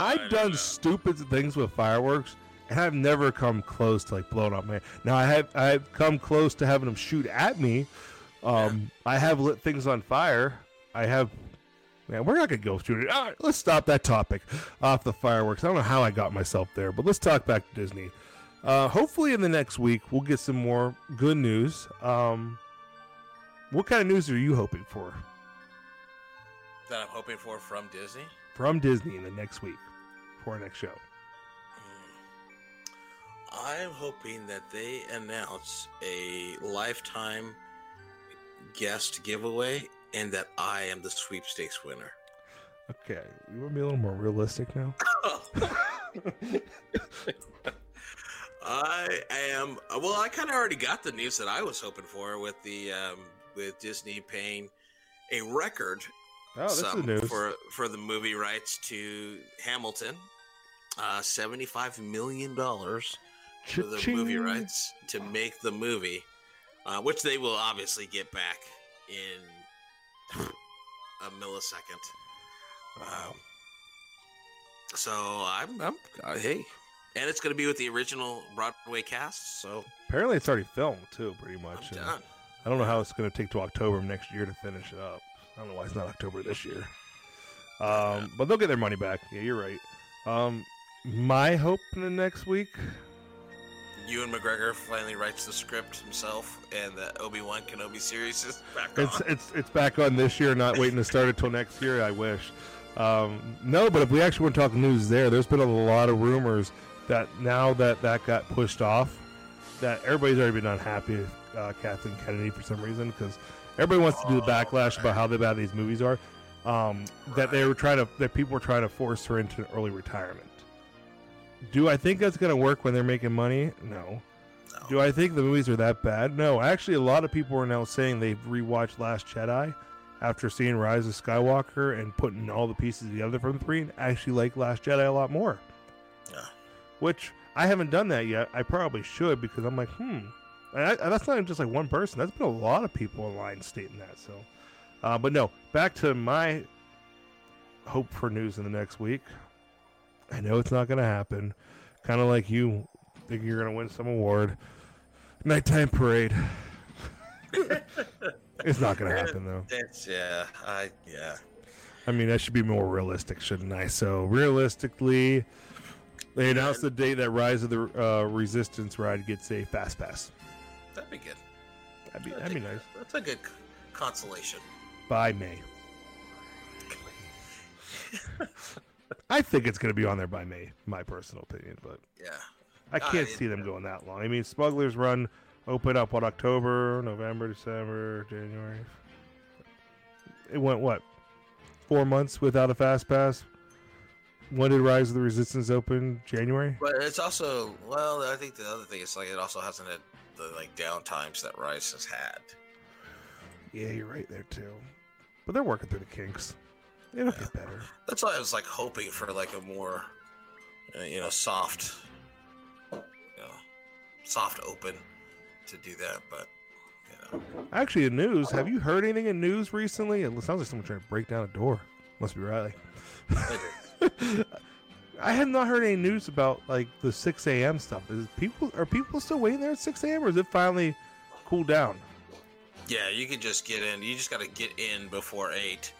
[SPEAKER 3] I
[SPEAKER 2] I've
[SPEAKER 3] don't
[SPEAKER 2] done stupid things with fireworks, and I've never come close to like blowing up my. Now I have I've come close to having them shoot at me. Um, I have lit things on fire. I have. Man, we're not gonna go through it. All right, let's stop that topic off the fireworks. I don't know how I got myself there, but let's talk back to Disney. Uh, hopefully, in the next week, we'll get some more good news. Um, what kind of news are you hoping for
[SPEAKER 3] That I'm hoping for from Disney.
[SPEAKER 2] from Disney in the next week for our next show?
[SPEAKER 3] I'm hoping that they announce a lifetime guest giveaway and that I am the sweepstakes winner.
[SPEAKER 2] Okay, you want to be a little more realistic now?
[SPEAKER 3] I am well. I kind of already got the news that I was hoping for with the um, with Disney paying a record
[SPEAKER 2] Oh,
[SPEAKER 3] sum for for the movie rights to Hamilton, uh, seventy five million dollars the movie rights to make the movie, uh, which they will obviously get back in a millisecond.
[SPEAKER 2] Wow.
[SPEAKER 3] So I'm, I'm uh, hey, and it's going to be with the original Broadway cast. So
[SPEAKER 2] Apparently, it's already filmed too, pretty much.
[SPEAKER 3] done.
[SPEAKER 2] I don't know how it's going to take to October next year to finish it up. I don't know why it's not October this year. Um, but they'll get their money back. Yeah, you're right. Um, my hope in the next week.
[SPEAKER 3] Ewan McGregor finally writes the script himself, and the Obi Wan Kenobi series is back
[SPEAKER 2] It's
[SPEAKER 3] on.
[SPEAKER 2] it's it's back on this year, not waiting to start it till next year. I wish. Um, no, but if we actually want to talk news, there, there's been a lot of rumors that now that that got pushed off, that everybody's already been unhappy with uh, Kathleen Kennedy for some reason because everybody wants to do the
[SPEAKER 3] Oh,
[SPEAKER 2] backlash about how bad these movies are. Um, That they were trying to that people were trying to force her into early retirement. Do I think that's going to work when they're making money? No.
[SPEAKER 3] No.
[SPEAKER 2] Do I think the movies are that bad? No. Actually, a lot of people are now saying they've rewatched Last Jedi after seeing Rise of Skywalker and putting all the pieces together from the three and actually like Last Jedi a lot more.
[SPEAKER 3] Yeah.
[SPEAKER 2] Which I haven't done that yet. I probably should because I'm like, hmm. And, I, that's not just like one person. That's been a lot of people online stating that. So, uh, but no. Back to my hope for news in the next week. I know it's not going to happen. Kind of like you think you're going to win some award. Nighttime parade. it's not going to happen though.
[SPEAKER 3] It's yeah, I yeah.
[SPEAKER 2] I mean, that should be more realistic, shouldn't I? So realistically, they announced the day that Rise of the uh, Resistance ride gets a fast pass.
[SPEAKER 3] That'd be good.
[SPEAKER 2] That'd be that'd be nice.
[SPEAKER 3] That's a good consolation.
[SPEAKER 2] By May. I think it's going to be on there by May. My personal opinion, but
[SPEAKER 3] Yeah.
[SPEAKER 2] I can't see them uh, going that long. I mean, Smugglers Run open up what October, November, December, January. It went what? Four months without a fast pass. When did Rise of the Resistance open? January.
[SPEAKER 3] But it's also well, I think the other thing is like it also hasn't had the like downtimes that Rise has had.
[SPEAKER 2] Yeah, you're right there too. But they're working through the kinks. It'll get better.
[SPEAKER 3] That's why I was like hoping for like a more, uh, you know, soft, you know, soft open to do that, but you know.
[SPEAKER 2] Actually, in news, have you heard anything in news recently? It sounds like someone trying to break down a door. Must be Riley. I have not heard any news about like the 6 a.m. stuff. Is people are people still waiting there at 6 a.m. or is it finally cooled down?
[SPEAKER 3] Yeah, you can just get in. You just got to get in before eight.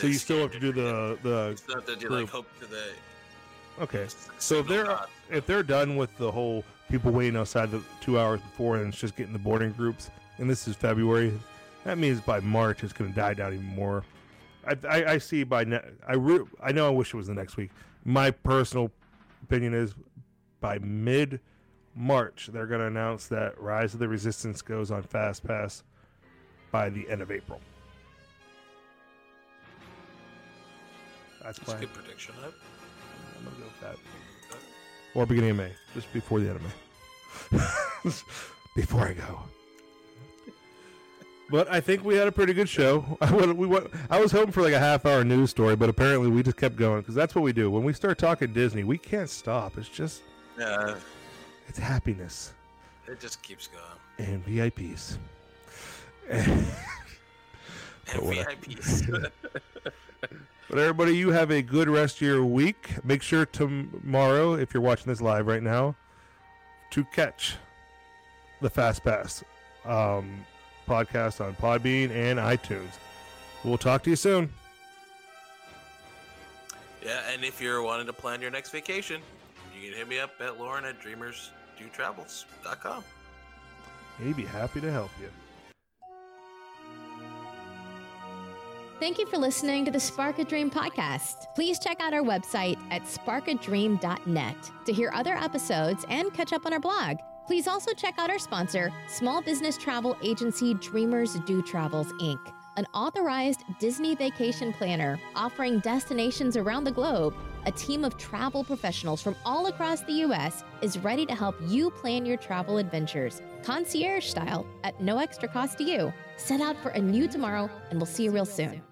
[SPEAKER 2] So you still have to do the the
[SPEAKER 3] You still have to do
[SPEAKER 2] group.
[SPEAKER 3] like hope to the.
[SPEAKER 2] okay. So if they're if they're done with the whole people waiting outside the two hours before and it's just getting the boarding groups, and this is February, that means by March it's going to die down even more. I, I, I see by ne- I re- I know I wish it was the next week. My personal opinion is by mid March they're going to announce that Rise of the Resistance goes on Fast Pass by the end of April. That's
[SPEAKER 3] That's a
[SPEAKER 2] my
[SPEAKER 3] good prediction. Huh?
[SPEAKER 2] I'm gonna go with that. Or beginning of May, just before the end of May. before I go. But I think we had a pretty good show. I would, we went, I was hoping for like a half hour news story, but apparently we just kept going because that's what we do. When we start talking Disney, we can't stop. It's just
[SPEAKER 3] Yeah,
[SPEAKER 2] it's happiness
[SPEAKER 3] it just keeps going.
[SPEAKER 2] and VIPs.
[SPEAKER 3] And
[SPEAKER 2] But what I-
[SPEAKER 3] VIPs.
[SPEAKER 2] But everybody, you have a good rest of your week. Make sure tomorrow, if you're watching this live right now, to catch the Fast Pass um, podcast on Podbean and iTunes. We'll talk to you soon.
[SPEAKER 3] yeah, and if you're wanting to plan your next vacation, you can hit me up at Lauren at dreamersdotravels.com.
[SPEAKER 2] He'd be happy to help you.
[SPEAKER 1] Thank you for listening to the Spark a Dream podcast. Please check out our website at sparkadream.net to hear other episodes and catch up on our blog. Please also check out our sponsor, small business travel agency Dreamers Do Travels, Inc., an authorized Disney vacation planner offering destinations around the globe. A team of travel professionals from all across the U.S. is ready to help you plan your travel adventures, concierge style, at no extra cost to you. Set out for a new tomorrow, and we'll see you real soon.